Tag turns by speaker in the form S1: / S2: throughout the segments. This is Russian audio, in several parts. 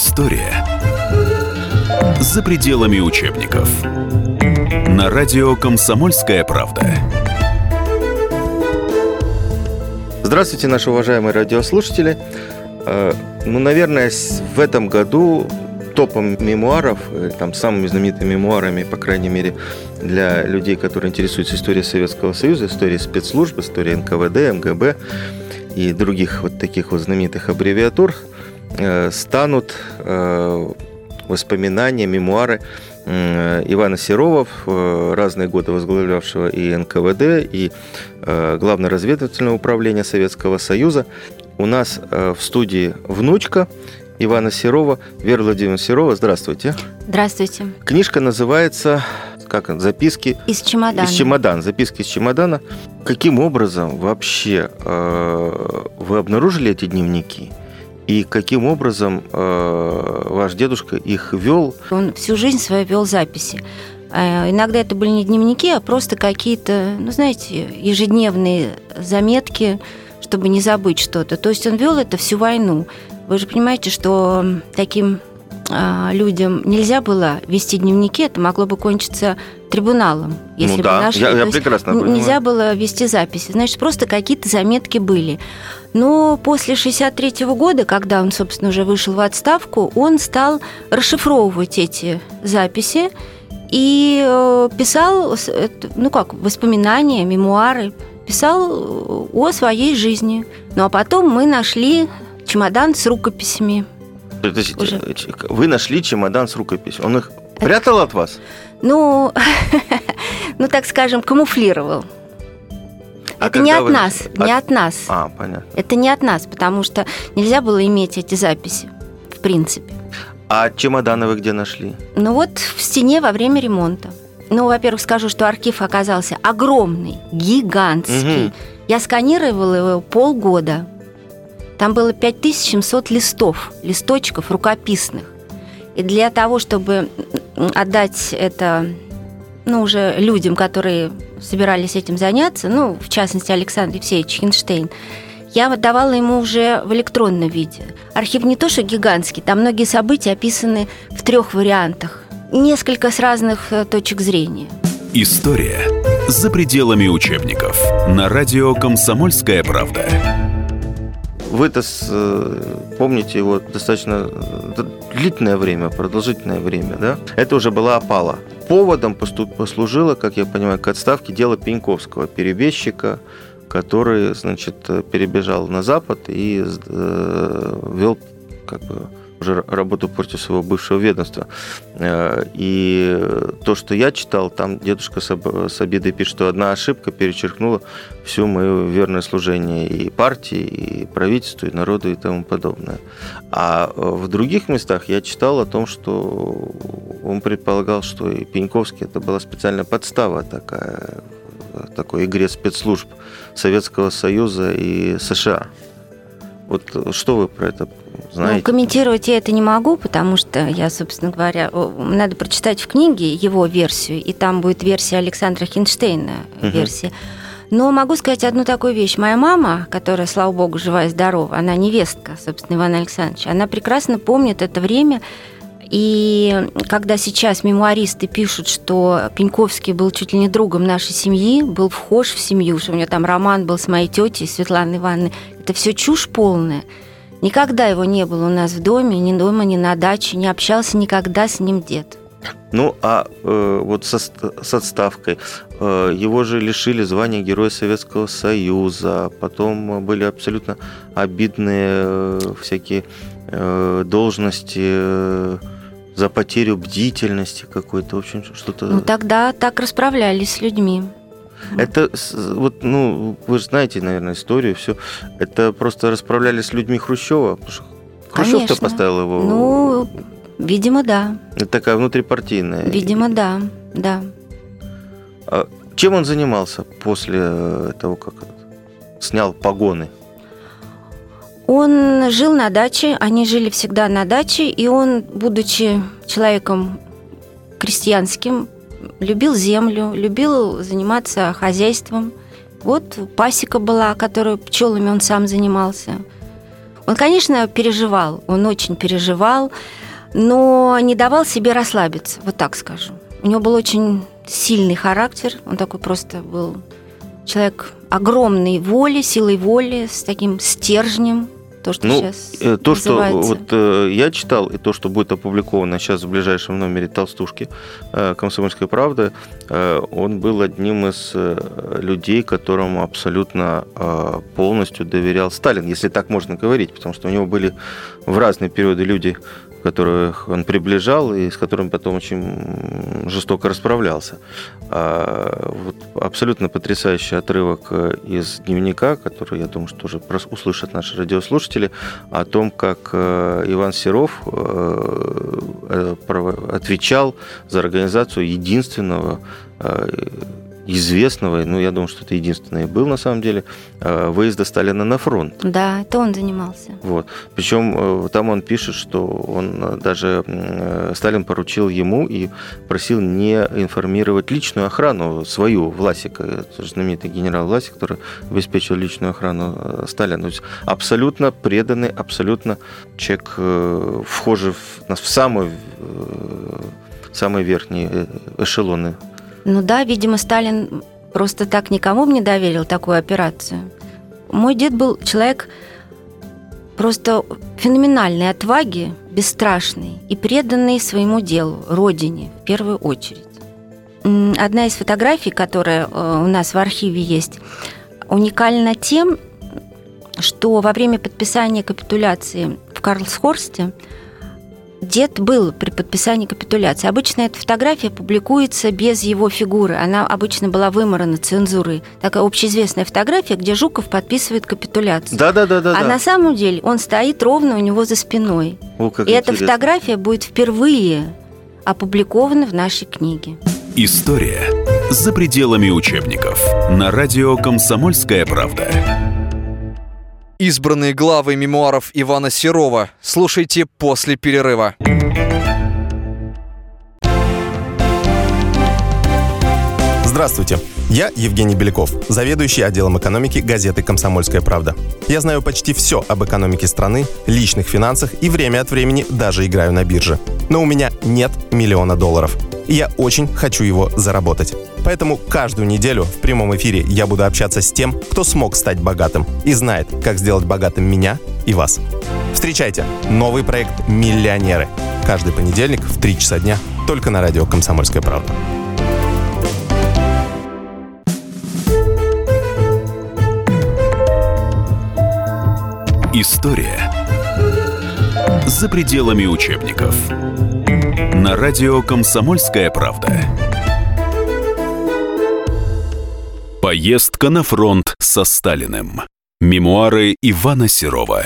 S1: История за пределами учебников. На радио «Комсомольская правда».
S2: Здравствуйте, наши уважаемые радиослушатели. Э, ну, наверное, в этом году топом мемуаров, э, там самыми знаменитыми мемуарами, по крайней мере, для людей, которые интересуются историей Советского Союза, историей спецслужб, историей НКВД, МГБ и других вот таких вот знаменитых аббревиатур, станут воспоминания, мемуары Ивана Серова, разные годы возглавлявшего и НКВД, и Главное разведывательное управление Советского Союза. У нас в студии внучка Ивана Серова, Вера Владимировна Серова. Здравствуйте.
S3: Здравствуйте.
S2: Книжка называется как записки
S3: из чемодана.
S2: Из чемодана, записки из чемодана. Каким образом вообще э, вы обнаружили эти дневники? И каким образом э, ваш дедушка их вел?
S3: Он всю жизнь свою вел записи. Э, иногда это были не дневники, а просто какие-то, ну, знаете, ежедневные заметки, чтобы не забыть что-то. То есть он вел это всю войну. Вы же понимаете, что таким людям нельзя было вести дневники, это могло бы кончиться трибуналом, если ну, бы да, нашли.
S2: Я, я прекрасно
S3: понимаю. Нельзя было вести записи. Значит, просто какие-то заметки были. Но после 63 года, когда он, собственно, уже вышел в отставку, он стал расшифровывать эти записи и э, писал, ну как, воспоминания, мемуары, писал о своей жизни. Ну а потом мы нашли чемодан с рукописями.
S2: Подождите, Уже. вы нашли чемодан с рукописью. Он их прятал от вас?
S3: Ну, ну так скажем, камуфлировал. А это не от нас, нашли? не от... от нас.
S2: А, понятно.
S3: Это не от нас, потому что нельзя было иметь эти записи, в принципе.
S2: А чемоданы вы где нашли?
S3: Ну вот в стене во время ремонта. Ну, во-первых, скажу, что архив оказался огромный, гигантский. Угу. Я сканировала его полгода. Там было 5700 листов, листочков рукописных. И для того, чтобы отдать это ну, уже людям, которые собирались этим заняться, ну, в частности, Александр Евсеевич Хинштейн, я давала ему уже в электронном виде. Архив не то что гигантский, там многие события описаны в трех вариантах, несколько с разных э, точек зрения.
S1: История за пределами учебников на радио «Комсомольская правда».
S2: Вы-то э, помните его достаточно э, длительное время, продолжительное время, да? Это уже была опала. Поводом послужило, как я понимаю, к отставке дело Пеньковского, перебежчика, который, значит, перебежал на Запад и э, вел как бы уже работу против своего бывшего ведомства. Э, и то, что я читал, там дедушка с обидой пишет, что одна ошибка перечеркнула все мое верное служение и партии, и правительству, и народу, и тому подобное. А в других местах я читал о том, что он предполагал, что и Пеньковский это была специальная подстава такая, такой игре спецслужб Советского Союза и США. Вот что вы про это знаете?
S3: Ну, комментировать я это не могу, потому что я, собственно говоря, надо прочитать в книге его версию, и там будет версия Александра Хинштейна, угу. версия. Но могу сказать одну такую вещь. Моя мама, которая, слава богу, жива и здорова, она невестка, собственно, Ивана Александровича, она прекрасно помнит это время, и когда сейчас мемуаристы пишут, что Пеньковский был чуть ли не другом нашей семьи, был вхож в семью, что у него там роман был с моей тетей Светланой Ивановной, это все чушь полная. Никогда его не было у нас в доме, ни дома, ни на даче, не общался никогда с ним дед.
S2: Ну, а э, вот со, с отставкой э, его же лишили звания Героя Советского Союза, потом были абсолютно обидные э, всякие э, должности э, за потерю бдительности какой-то, в общем, что-то...
S3: Ну, тогда так расправлялись с людьми.
S2: Это вот, ну, вы же знаете, наверное, историю, все. Это просто расправлялись с людьми Хрущева. Хрущев-то поставил его.
S3: Ну, видимо, да.
S2: Это такая внутрипартийная.
S3: Видимо, да, да.
S2: А чем он занимался после того, как снял погоны?
S3: Он жил на даче, они жили всегда на даче, и он, будучи человеком крестьянским, любил землю, любил заниматься хозяйством. Вот пасека была, которой пчелами он сам занимался. Он, конечно, переживал, он очень переживал, но не давал себе расслабиться, вот так скажу. У него был очень сильный характер, он такой просто был человек огромной воли, силой воли, с таким стержнем, то, что
S2: ну,
S3: сейчас
S2: э, то, что вот э, я читал, и то, что будет опубликовано сейчас в ближайшем номере толстушки э, «Комсомольской правды», э, он был одним из э, людей, которому абсолютно э, полностью доверял Сталин, если так можно говорить, потому что у него были в разные периоды люди, которых он приближал и с которыми потом очень жестоко расправлялся. А вот абсолютно потрясающий отрывок э, из дневника, который, я думаю, что прос- услышат наши радиослушатели, о том, как э, Иван Серов э, отвечал за организацию единственного известного, ну, я думаю, что это единственный был на самом деле, э, выезда Сталина на фронт.
S3: Да, это он занимался.
S2: Вот. Причем э, там он пишет, что он э, даже Сталин поручил ему и просил не информировать личную охрану свою, Власика, знаменитый генерал Власик, который обеспечил личную охрану Сталина. То есть абсолютно преданный, абсолютно человек, вхожий в, в самый, э, самые верхние эшелоны
S3: Ну да, видимо, Сталин просто так никому не доверил такую операцию. Мой дед был человек просто феноменальной отваги, бесстрашный и преданный своему делу, родине в первую очередь. Одна из фотографий, которая э, у нас в архиве есть, уникальна тем, что во время подписания капитуляции в Карлсхорсте Дед был при подписании капитуляции. Обычно эта фотография публикуется без его фигуры. Она обычно была выморана цензурой. Такая общеизвестная фотография, где Жуков подписывает капитуляцию.
S2: Да, да, да, да.
S3: а на самом деле он стоит ровно у него за спиной.
S2: О, как
S3: И эта
S2: интересно.
S3: фотография будет впервые опубликована в нашей книге.
S1: История за пределами учебников на радио «Комсомольская правда».
S4: Избранные главы мемуаров Ивана Серова. Слушайте после перерыва.
S5: Здравствуйте, я Евгений Беляков, заведующий отделом экономики газеты «Комсомольская правда». Я знаю почти все об экономике страны, личных финансах и время от времени даже играю на бирже. Но у меня нет миллиона долларов. И я очень хочу его заработать. Поэтому каждую неделю в прямом эфире я буду общаться с тем, кто смог стать богатым и знает, как сделать богатым меня и вас. Встречайте новый проект «Миллионеры». Каждый понедельник в 3 часа дня только на радио «Комсомольская правда».
S1: История за пределами учебников на радио «Комсомольская правда». Поездка на фронт со Сталиным. Мемуары Ивана Серова.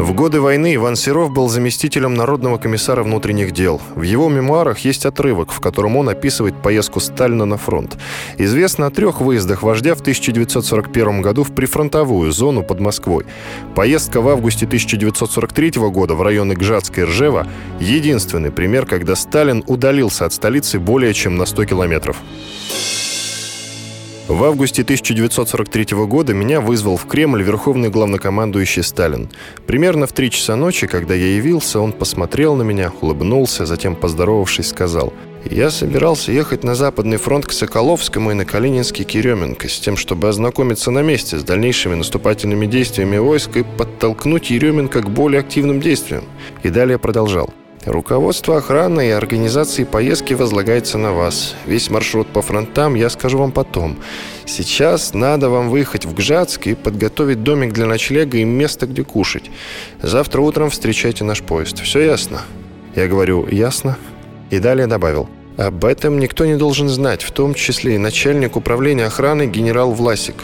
S6: В годы войны Иван Серов был заместителем Народного комиссара внутренних дел. В его мемуарах есть отрывок, в котором он описывает поездку Сталина на фронт. Известно о трех выездах вождя в 1941 году в прифронтовую зону под Москвой. Поездка в августе 1943 года в районы Гжатска и Ржева – единственный пример, когда Сталин удалился от столицы более чем на 100 километров. В августе 1943 года меня вызвал в Кремль верховный главнокомандующий Сталин. Примерно в три часа ночи, когда я явился, он посмотрел на меня, улыбнулся, затем, поздоровавшись, сказал «Я собирался ехать на Западный фронт к Соколовскому и на Калининский Еременко с тем, чтобы ознакомиться на месте с дальнейшими наступательными действиями войск и подтолкнуть Еременко к более активным действиям». И далее продолжал. Руководство охраны и организации поездки возлагается на вас. Весь маршрут по фронтам я скажу вам потом. Сейчас надо вам выехать в Гжатск и подготовить домик для ночлега и место, где кушать. Завтра утром встречайте наш поезд. Все ясно? Я говорю, ясно. И далее добавил. Об этом никто не должен знать, в том числе и начальник управления охраны генерал Власик.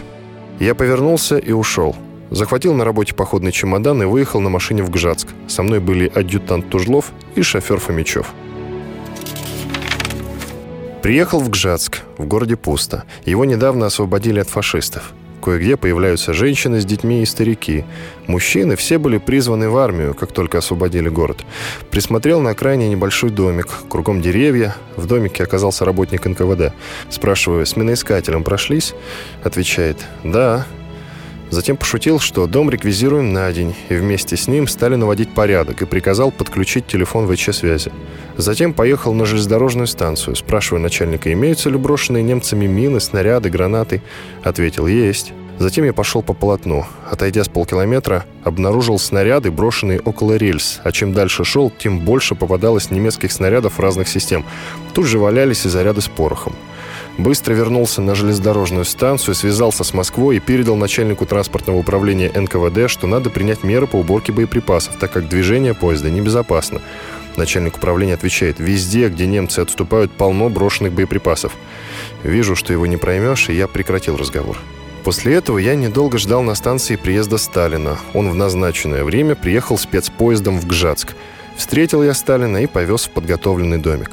S6: Я повернулся и ушел. Захватил на работе походный чемодан и выехал на машине в Гжатск. Со мной были адъютант Тужлов и шофер Фомичев. Приехал в Гжатск. В городе пусто. Его недавно освободили от фашистов. Кое-где появляются женщины с детьми и старики. Мужчины все были призваны в армию, как только освободили город. Присмотрел на окраине небольшой домик. Кругом деревья. В домике оказался работник НКВД. Спрашиваю, с миноискателем прошлись? Отвечает, да. Затем пошутил, что дом реквизируем на день, и вместе с ним стали наводить порядок и приказал подключить телефон ВЧ-связи. Затем поехал на железнодорожную станцию, спрашивая начальника, имеются ли брошенные немцами мины, снаряды, гранаты. Ответил, есть. Затем я пошел по полотну. Отойдя с полкилометра, обнаружил снаряды, брошенные около рельс, а чем дальше шел, тем больше попадалось немецких снарядов разных систем. Тут же валялись и заряды с порохом. Быстро вернулся на железнодорожную станцию, связался с Москвой и передал начальнику транспортного управления НКВД, что надо принять меры по уборке боеприпасов, так как движение поезда небезопасно. Начальник управления отвечает, везде, где немцы отступают, полно брошенных боеприпасов. Вижу, что его не проймешь, и я прекратил разговор. После этого я недолго ждал на станции приезда Сталина. Он в назначенное время приехал спецпоездом в Гжатск. Встретил я Сталина и повез в подготовленный домик.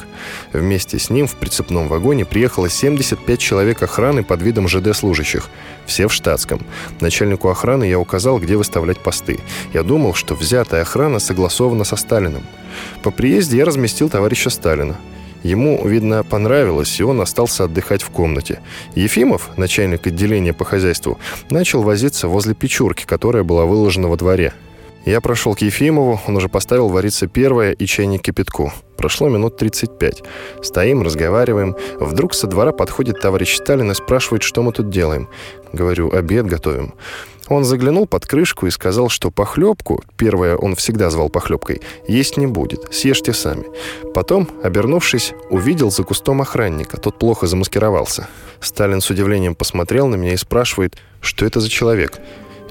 S6: Вместе с ним в прицепном вагоне приехало 75 человек охраны под видом ЖД-служащих. Все в штатском. Начальнику охраны я указал, где выставлять посты. Я думал, что взятая охрана согласована со Сталиным. По приезде я разместил товарища Сталина. Ему, видно, понравилось, и он остался отдыхать в комнате. Ефимов, начальник отделения по хозяйству, начал возиться возле печурки, которая была выложена во дворе. Я прошел к Ефимову, он уже поставил вариться первое и чайник кипятку. Прошло минут 35. Стоим, разговариваем. Вдруг со двора подходит товарищ Сталин и спрашивает, что мы тут делаем. Говорю, обед готовим. Он заглянул под крышку и сказал, что похлебку, первое он всегда звал похлебкой, есть не будет, съешьте сами. Потом, обернувшись, увидел за кустом охранника, тот плохо замаскировался. Сталин с удивлением посмотрел на меня и спрашивает, что это за человек.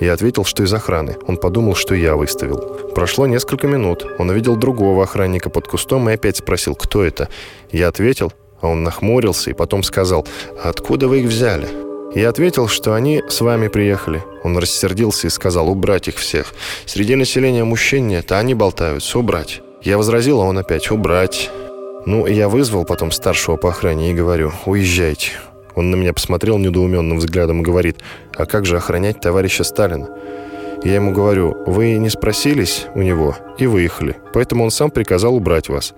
S6: Я ответил, что из охраны. Он подумал, что я выставил. Прошло несколько минут. Он увидел другого охранника под кустом и опять спросил, кто это. Я ответил, а он нахмурился и потом сказал, «Откуда вы их взяли?» Я ответил, что они с вами приехали. Он рассердился и сказал, убрать их всех. Среди населения мужчин нет, а они болтаются, убрать. Я возразил, а он опять, убрать. Ну, я вызвал потом старшего по охране и говорю, уезжайте. Он на меня посмотрел недоуменным взглядом и говорит, а как же охранять товарища Сталина? Я ему говорю, вы не спросились у него и выехали, поэтому он сам приказал убрать вас.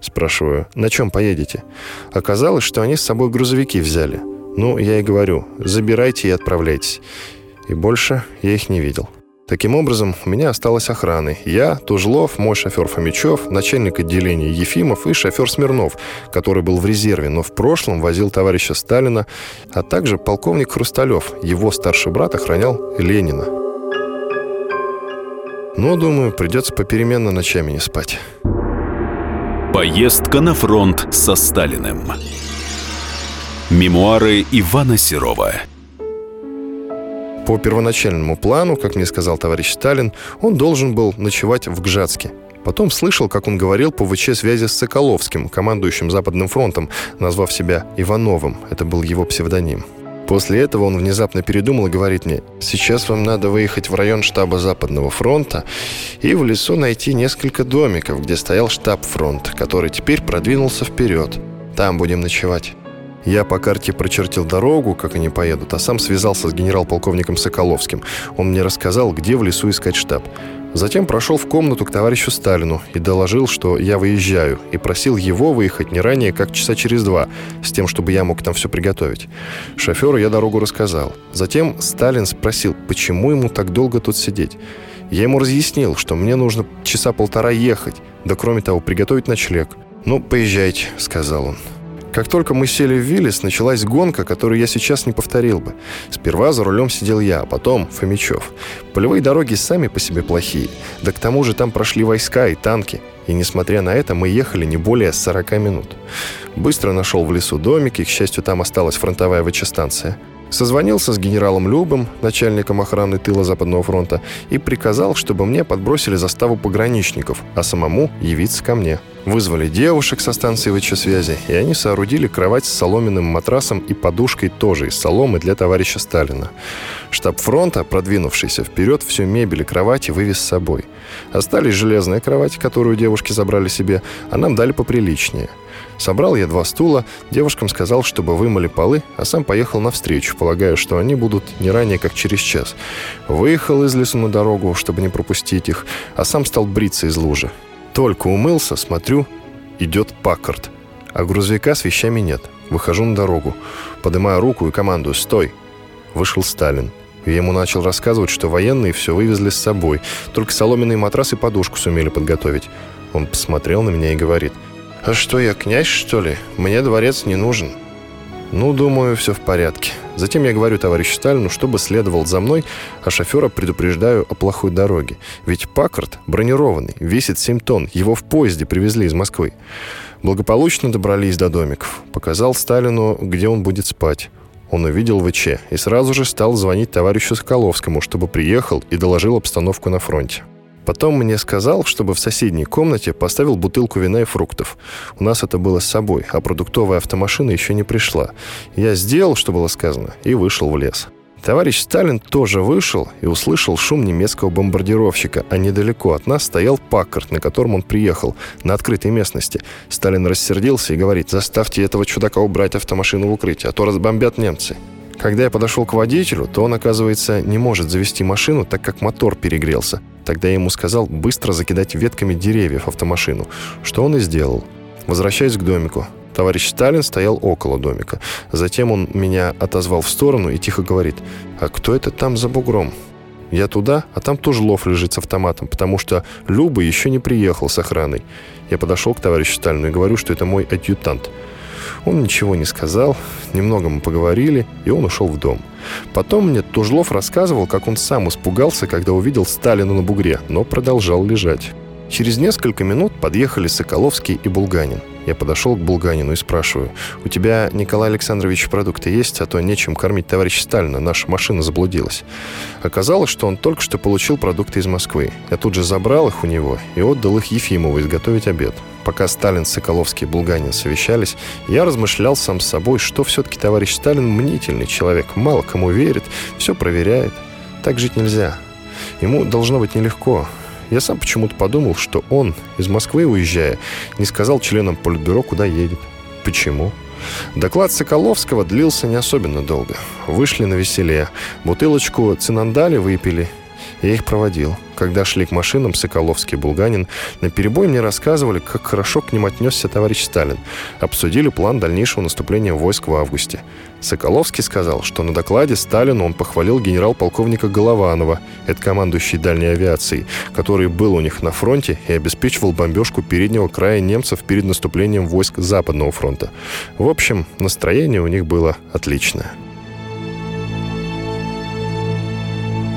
S6: Спрашиваю, на чем поедете? Оказалось, что они с собой грузовики взяли. Ну, я и говорю, забирайте и отправляйтесь. И больше я их не видел. Таким образом, у меня осталась охраны. Я, Тужлов, мой шофер Фомичев, начальник отделения Ефимов и шофер Смирнов, который был в резерве, но в прошлом возил товарища Сталина, а также полковник Хрусталев, его старший брат охранял Ленина. Но, думаю, придется попеременно ночами не спать.
S1: Поездка на фронт со Сталиным. Мемуары Ивана Серова.
S6: По первоначальному плану, как мне сказал товарищ Сталин, он должен был ночевать в Гжатске. Потом слышал, как он говорил по ВЧ-связи с Соколовским, командующим Западным фронтом, назвав себя Ивановым. Это был его псевдоним. После этого он внезапно передумал и говорит мне, «Сейчас вам надо выехать в район штаба Западного фронта и в лесу найти несколько домиков, где стоял штаб фронта, который теперь продвинулся вперед. Там будем ночевать». Я по карте прочертил дорогу, как они поедут, а сам связался с генерал-полковником Соколовским. Он мне рассказал, где в лесу искать штаб. Затем прошел в комнату к товарищу Сталину и доложил, что я выезжаю, и просил его выехать не ранее, как часа через два, с тем, чтобы я мог там все приготовить. Шоферу я дорогу рассказал. Затем Сталин спросил, почему ему так долго тут сидеть. Я ему разъяснил, что мне нужно часа полтора ехать, да кроме того, приготовить ночлег. «Ну, поезжайте», — сказал он. Как только мы сели в Виллис, началась гонка, которую я сейчас не повторил бы. Сперва за рулем сидел я, а потом Фомичев. Полевые дороги сами по себе плохие. Да к тому же там прошли войска и танки. И несмотря на это, мы ехали не более 40 минут. Быстро нашел в лесу домики, к счастью, там осталась фронтовая ВЧ-станция. Созвонился с генералом Любым, начальником охраны тыла Западного фронта, и приказал, чтобы мне подбросили заставу пограничников, а самому явиться ко мне. Вызвали девушек со станции ВЧ-связи, и они соорудили кровать с соломенным матрасом и подушкой тоже из соломы для товарища Сталина. Штаб фронта, продвинувшийся вперед, всю мебель и кровати вывез с собой. Остались железная кровать, которую девушки забрали себе, а нам дали поприличнее – Собрал я два стула, девушкам сказал, чтобы вымыли полы, а сам поехал навстречу, полагая, что они будут не ранее, как через час. Выехал из лесу на дорогу, чтобы не пропустить их, а сам стал бриться из лужи. Только умылся, смотрю, идет Паккарт. А грузовика с вещами нет. Выхожу на дорогу. Поднимаю руку и командую «Стой!» Вышел Сталин. Я ему начал рассказывать, что военные все вывезли с собой, только соломенный матрас и подушку сумели подготовить. Он посмотрел на меня и говорит, «А что, я князь, что ли? Мне дворец не нужен». Ну, думаю, все в порядке. Затем я говорю товарищу Сталину, чтобы следовал за мной, а шофера предупреждаю о плохой дороге. Ведь Паккарт бронированный, весит 7 тонн. Его в поезде привезли из Москвы. Благополучно добрались до домиков. Показал Сталину, где он будет спать. Он увидел ВЧ и сразу же стал звонить товарищу Соколовскому, чтобы приехал и доложил обстановку на фронте. Потом мне сказал, чтобы в соседней комнате поставил бутылку вина и фруктов. У нас это было с собой, а продуктовая автомашина еще не пришла. Я сделал, что было сказано, и вышел в лес. Товарищ Сталин тоже вышел и услышал шум немецкого бомбардировщика, а недалеко от нас стоял Паккарт, на котором он приехал, на открытой местности. Сталин рассердился и говорит, заставьте этого чудака убрать автомашину в укрытие, а то разбомбят немцы. Когда я подошел к водителю, то он, оказывается, не может завести машину, так как мотор перегрелся. Тогда я ему сказал быстро закидать ветками деревьев автомашину, что он и сделал. Возвращаясь к домику. Товарищ Сталин стоял около домика. Затем он меня отозвал в сторону и тихо говорит, «А кто это там за бугром?» Я туда, а там тоже лов лежит с автоматом, потому что Люба еще не приехал с охраной. Я подошел к товарищу Сталину и говорю, что это мой адъютант – он ничего не сказал, немного мы поговорили, и он ушел в дом. Потом мне Тужлов рассказывал, как он сам испугался, когда увидел Сталина на бугре, но продолжал лежать. Через несколько минут подъехали Соколовский и Булганин. Я подошел к Булганину и спрашиваю, «У тебя, Николай Александрович, продукты есть, а то нечем кормить товарища Сталина, наша машина заблудилась». Оказалось, что он только что получил продукты из Москвы. Я тут же забрал их у него и отдал их Ефимову изготовить обед. Пока Сталин, Соколовский и Булганин совещались, я размышлял сам с собой, что все-таки товарищ Сталин мнительный человек, мало кому верит, все проверяет. Так жить нельзя. Ему должно быть нелегко. Я сам почему-то подумал, что он, из Москвы уезжая, не сказал членам Политбюро, куда едет. Почему? Доклад Соколовского длился не особенно долго. Вышли на веселее. Бутылочку цинандали выпили я их проводил. Когда шли к машинам, Соколовский и Булганин на перебой мне рассказывали, как хорошо к ним отнесся товарищ Сталин. Обсудили план дальнейшего наступления войск в августе. Соколовский сказал, что на докладе Сталину он похвалил генерал-полковника Голованова, это командующий дальней авиацией, который был у них на фронте и обеспечивал бомбежку переднего края немцев перед наступлением войск Западного фронта. В общем, настроение у них было отличное.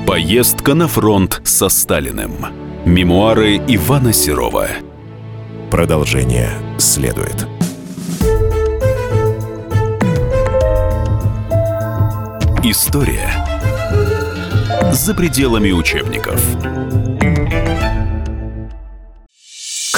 S1: Поездка на фронт со Сталиным. Мемуары Ивана Серова.
S7: Продолжение следует.
S1: История за пределами учебников.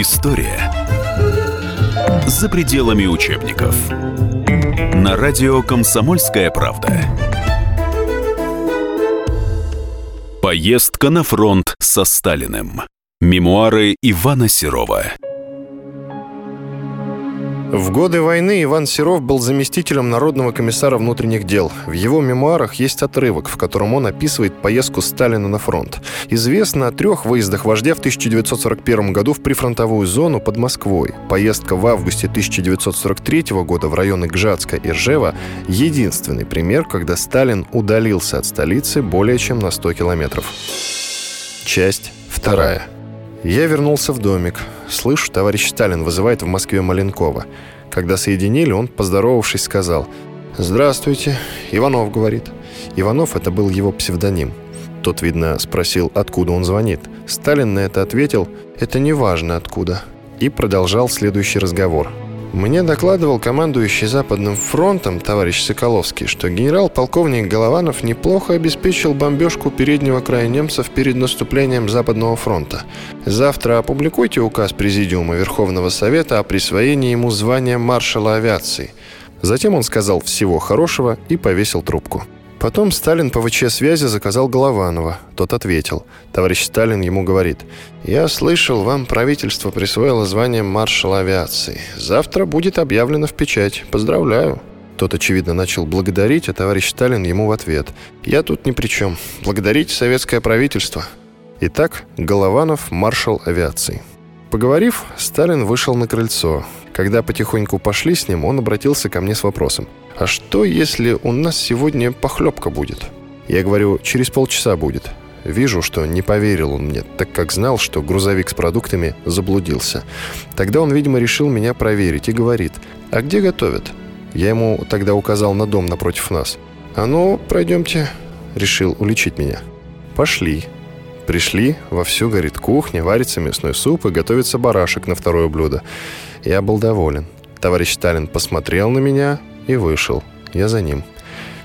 S1: История за пределами учебников. На радио «Комсомольская правда». Поездка на фронт со Сталиным. Мемуары Ивана Серова.
S6: В годы войны Иван Серов был заместителем Народного комиссара внутренних дел. В его мемуарах есть отрывок, в котором он описывает поездку Сталина на фронт. Известно о трех выездах вождя в 1941 году в прифронтовую зону под Москвой. Поездка в августе 1943 года в районы Гжатска и Ржева – единственный пример, когда Сталин удалился от столицы более чем на 100 километров. Часть вторая. Я вернулся в домик. Слышу, товарищ Сталин вызывает в Москве Маленкова. Когда соединили, он, поздоровавшись, сказал «Здравствуйте». Иванов говорит. Иванов — это был его псевдоним. Тот, видно, спросил, откуда он звонит. Сталин на это ответил «Это не важно откуда». И продолжал следующий разговор – мне докладывал командующий Западным фронтом товарищ Соколовский, что генерал-полковник Голованов неплохо обеспечил бомбежку переднего края немцев перед наступлением Западного фронта. Завтра опубликуйте указ Президиума Верховного Совета о присвоении ему звания маршала авиации. Затем он сказал «всего хорошего» и повесил трубку. Потом Сталин по ВЧ-связи заказал Голованова. Тот ответил. Товарищ Сталин ему говорит, «Я слышал, вам правительство присвоило звание маршала авиации. Завтра будет объявлено в печать. Поздравляю». Тот, очевидно, начал благодарить, а товарищ Сталин ему в ответ. «Я тут ни при чем. Благодарите советское правительство». Итак, Голованов – маршал авиации. Поговорив, Сталин вышел на крыльцо. Когда потихоньку пошли с ним, он обратился ко мне с вопросом. «А что, если у нас сегодня похлебка будет?» Я говорю, через полчаса будет. Вижу, что не поверил он мне, так как знал, что грузовик с продуктами заблудился. Тогда он, видимо, решил меня проверить и говорит, «А где готовят?» Я ему тогда указал на дом напротив нас. «А ну, пройдемте», — решил уличить меня. «Пошли». Пришли, вовсю горит кухня, варится мясной суп и готовится барашек на второе блюдо. Я был доволен. Товарищ Сталин посмотрел на меня и вышел. Я за ним.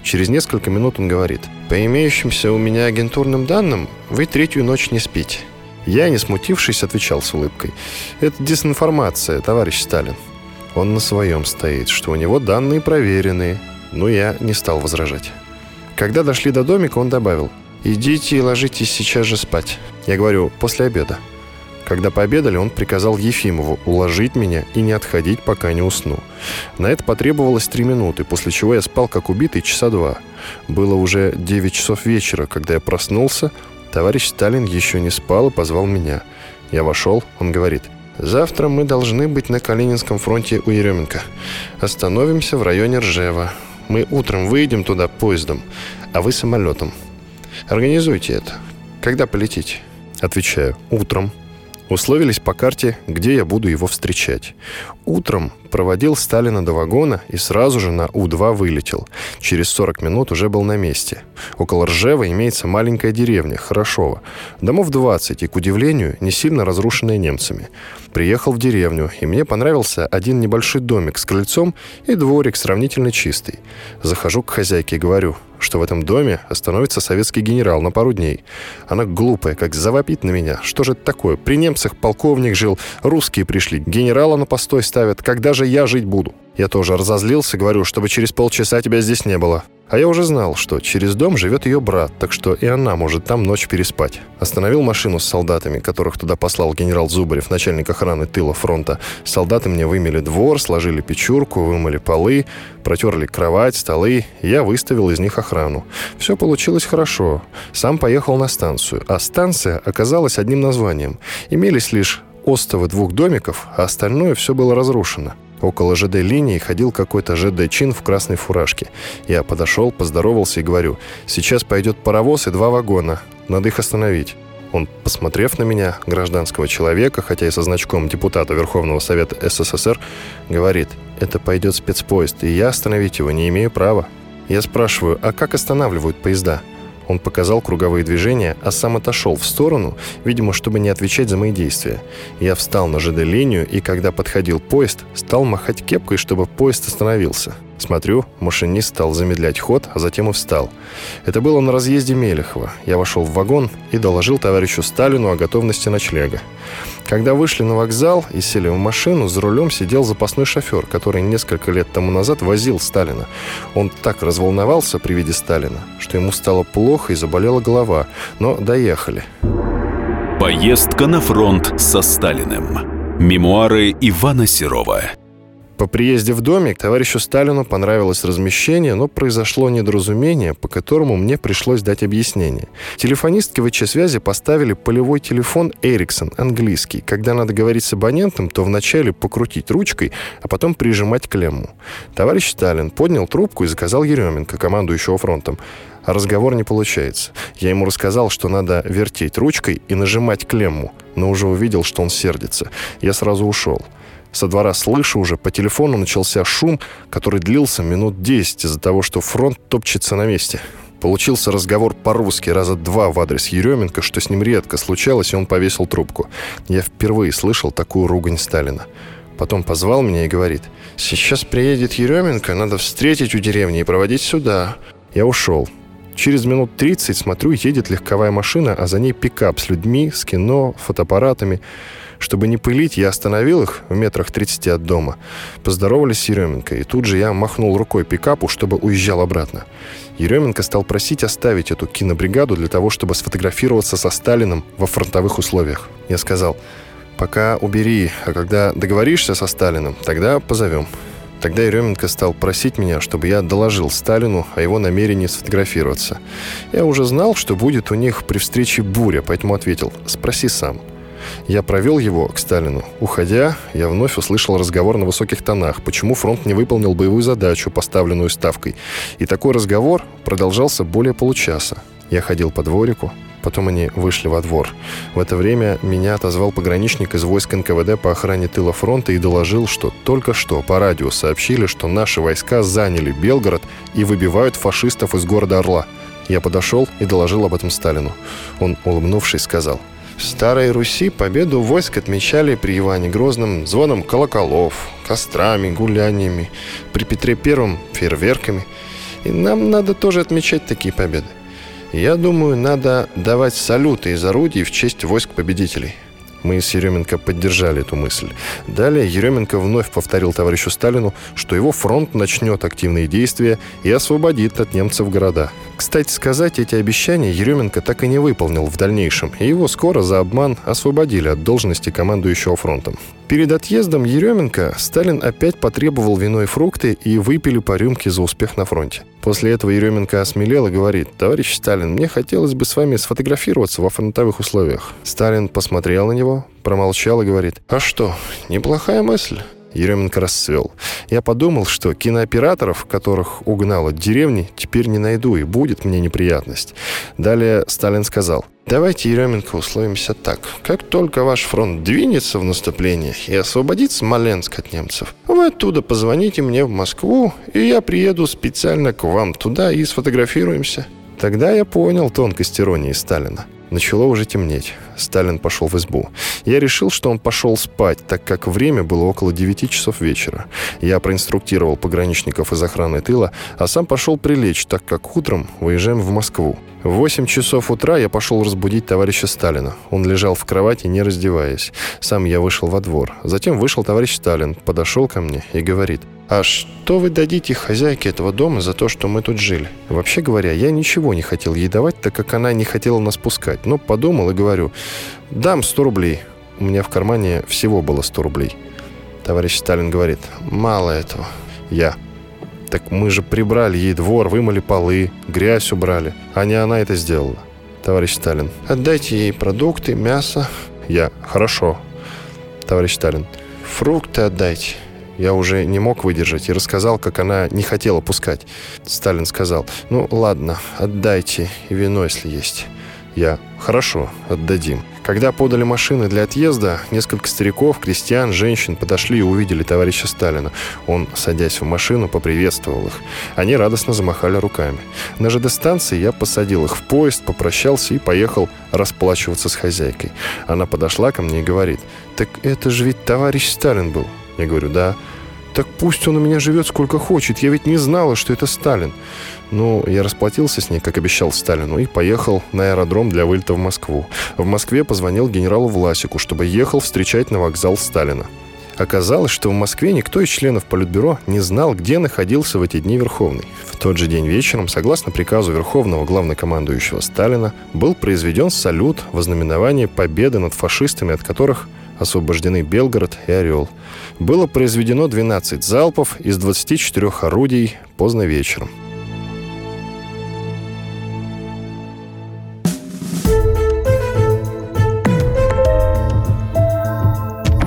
S6: Через несколько минут он говорит, «По имеющимся у меня агентурным данным, вы третью ночь не спите». Я, не смутившись, отвечал с улыбкой, «Это дезинформация, товарищ Сталин». Он на своем стоит, что у него данные проверенные. Но я не стал возражать. Когда дошли до домика, он добавил, «Идите и ложитесь сейчас же спать». Я говорю, «После обеда». Когда пообедали, он приказал Ефимову уложить меня и не отходить, пока не усну. На это потребовалось три минуты, после чего я спал как убитый часа два. Было уже 9 часов вечера, когда я проснулся. Товарищ Сталин еще не спал и позвал меня. Я вошел, он говорит, «Завтра мы должны быть на Калининском фронте у Еременко. Остановимся в районе Ржева. Мы утром выйдем туда поездом, а вы самолетом. Организуйте это. Когда полетите?» Отвечаю, «Утром». Условились по карте, где я буду его встречать. Утром проводил Сталина до вагона и сразу же на У-2 вылетел. Через 40 минут уже был на месте. Около Ржева имеется маленькая деревня, Хорошова. Домов 20 и, к удивлению, не сильно разрушенная немцами. Приехал в деревню, и мне понравился один небольшой домик с крыльцом и дворик сравнительно чистый. Захожу к хозяйке и говорю, что в этом доме остановится советский генерал на пару дней. Она глупая, как завопит на меня. Что же это такое? При немцах полковник жил, русские пришли, генерала на постой ставят. Когда же я жить буду? Я тоже разозлился, говорю, чтобы через полчаса тебя здесь не было. А я уже знал, что через дом живет ее брат, так что и она может там ночь переспать. Остановил машину с солдатами, которых туда послал генерал Зубарев, начальник охраны тыла фронта. Солдаты мне вымели двор, сложили печурку, вымыли полы, протерли кровать, столы. Я выставил из них охрану. Все получилось хорошо. Сам поехал на станцию. А станция оказалась одним названием. Имелись лишь остовы двух домиков, а остальное все было разрушено. Около ЖД-линии ходил какой-то ЖД-чин в красной фуражке. Я подошел, поздоровался и говорю, сейчас пойдет паровоз и два вагона. Надо их остановить. Он, посмотрев на меня, гражданского человека, хотя и со значком депутата Верховного Совета СССР, говорит, это пойдет спецпоезд, и я остановить его не имею права. Я спрашиваю, а как останавливают поезда? Он показал круговые движения, а сам отошел в сторону, видимо, чтобы не отвечать за мои действия. Я встал на ЖД-линию, и когда подходил поезд, стал махать кепкой, чтобы поезд остановился. Смотрю, машинист стал замедлять ход, а затем и встал. Это было на разъезде Мелехова. Я вошел в вагон и доложил товарищу Сталину о готовности ночлега. Когда вышли на вокзал и сели в машину, за рулем сидел запасной шофер, который несколько лет тому назад возил Сталина. Он так разволновался при виде Сталина, что ему стало плохо и заболела голова. Но доехали.
S1: Поездка на фронт со Сталиным. Мемуары Ивана Серова.
S6: По приезде в домик товарищу Сталину понравилось размещение, но произошло недоразумение, по которому мне пришлось дать объяснение. Телефонистки ВЧ-связи поставили полевой телефон Эриксон, английский. Когда надо говорить с абонентом, то вначале покрутить ручкой, а потом прижимать клемму. Товарищ Сталин поднял трубку и заказал Еременко, командующего фронтом. А разговор не получается. Я ему рассказал, что надо вертеть ручкой и нажимать клемму, но уже увидел, что он сердится. Я сразу ушел. Со двора слышу уже, по телефону начался шум, который длился минут 10 из-за того, что фронт топчется на месте. Получился разговор по-русски раза два в адрес Еременко, что с ним редко случалось, и он повесил трубку. Я впервые слышал такую ругань Сталина. Потом позвал меня и говорит, «Сейчас приедет Еременко, надо встретить у деревни и проводить сюда». Я ушел. Через минут 30, смотрю, едет легковая машина, а за ней пикап с людьми, с кино, фотоаппаратами. Чтобы не пылить, я остановил их в метрах 30 от дома. Поздоровались с Еременко, и тут же я махнул рукой пикапу, чтобы уезжал обратно. Еременко стал просить оставить эту кинобригаду для того, чтобы сфотографироваться со Сталиным во фронтовых условиях. Я сказал, пока убери, а когда договоришься со Сталиным, тогда позовем. Тогда Еременко стал просить меня, чтобы я доложил Сталину о его намерении сфотографироваться. Я уже знал, что будет у них при встрече буря, поэтому ответил «спроси сам». Я провел его к Сталину. Уходя, я вновь услышал разговор на высоких тонах, почему фронт не выполнил боевую задачу, поставленную Ставкой. И такой разговор продолжался более получаса. Я ходил по дворику, потом они вышли во двор. В это время меня отозвал пограничник из войск НКВД по охране тыла фронта и доложил, что только что по радио сообщили, что наши войска заняли Белгород и выбивают фашистов из города Орла. Я подошел и доложил об этом Сталину. Он, улыбнувшись, сказал – в Старой Руси победу войск отмечали при Иване Грозном звоном колоколов, кострами, гуляниями, при Петре Первом фейерверками. И нам надо тоже отмечать такие победы. Я думаю, надо давать салюты из орудий в честь войск победителей. Мы с Еременко поддержали эту мысль. Далее Еременко вновь повторил товарищу Сталину, что его фронт начнет активные действия и освободит от немцев города. Кстати сказать, эти обещания Еременко так и не выполнил в дальнейшем, и его скоро за обман освободили от должности командующего фронтом. Перед отъездом Еременко Сталин опять потребовал вино и фрукты и выпили по рюмке за успех на фронте. После этого Еременко осмелел и говорит, «Товарищ Сталин, мне хотелось бы с вами сфотографироваться во фронтовых условиях». Сталин посмотрел на него, промолчал и говорит, «А что, неплохая мысль». Еременко расцвел. Я подумал, что кинооператоров, которых угнал от деревни, теперь не найду, и будет мне неприятность. Далее Сталин сказал, Давайте, Еременко, условимся так. Как только ваш фронт двинется в наступление и освободит Смоленск от немцев, вы оттуда позвоните мне в Москву, и я приеду специально к вам туда и сфотографируемся. Тогда я понял тонкость иронии Сталина. Начало уже темнеть. Сталин пошел в избу. Я решил, что он пошел спать, так как время было около 9 часов вечера. Я проинструктировал пограничников из охраны тыла, а сам пошел прилечь, так как утром выезжаем в Москву. В 8 часов утра я пошел разбудить товарища Сталина. Он лежал в кровати, не раздеваясь. Сам я вышел во двор. Затем вышел товарищ Сталин, подошел ко мне и говорит, «А что вы дадите хозяйке этого дома за то, что мы тут жили?» Вообще говоря, я ничего не хотел ей давать, так как она не хотела нас пускать. Но подумал и говорю, «Дам 100 рублей». У меня в кармане всего было 100 рублей. Товарищ Сталин говорит, «Мало этого». Я, «Так мы же прибрали ей двор, вымыли полы, грязь убрали, а не она это сделала». Товарищ Сталин, «Отдайте ей продукты, мясо». Я, «Хорошо». Товарищ Сталин, «Фрукты отдайте». Я уже не мог выдержать и рассказал, как она не хотела пускать. Сталин сказал, ну ладно, отдайте и вино, если есть. Я, хорошо, отдадим. Когда подали машины для отъезда, несколько стариков, крестьян, женщин подошли и увидели товарища Сталина. Он, садясь в машину, поприветствовал их. Они радостно замахали руками. На ЖД-станции я посадил их в поезд, попрощался и поехал расплачиваться с хозяйкой. Она подошла ко мне и говорит, «Так это же ведь товарищ Сталин был». Я говорю, да. Так пусть он у меня живет сколько хочет. Я ведь не знала, что это Сталин. Ну, я расплатился с ней, как обещал Сталину, и поехал на аэродром для вылета в Москву. В Москве позвонил генералу Власику, чтобы ехал встречать на вокзал Сталина. Оказалось, что в Москве никто из членов Политбюро не знал, где находился в эти дни Верховный. В тот же день вечером, согласно приказу Верховного главнокомандующего Сталина, был произведен салют в ознаменование победы над фашистами, от которых освобождены Белгород и Орел. Было произведено 12 залпов из 24 орудий поздно вечером.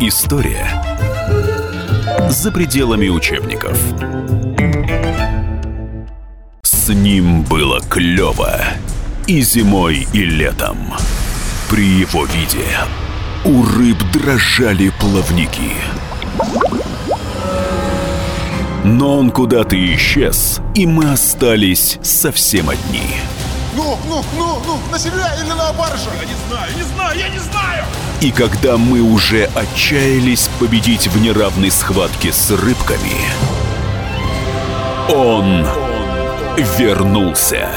S1: История за пределами учебников. С ним было клево и зимой, и летом. При его виде у рыб дрожали плавники. Но он куда-то исчез, и мы остались совсем одни.
S8: Ну, ну, ну, ну, на себя или на барыша?
S9: Я не знаю, не знаю, я не знаю!
S1: И когда мы уже отчаялись победить в неравной схватке с рыбками. Он вернулся!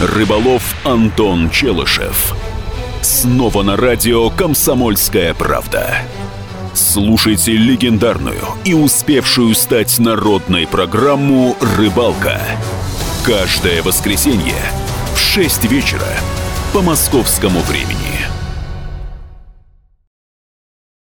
S1: Рыболов Антон Челышев. Снова на радио «Комсомольская правда». Слушайте легендарную и успевшую стать народной программу «Рыбалка». Каждое воскресенье в 6 вечера по московскому времени.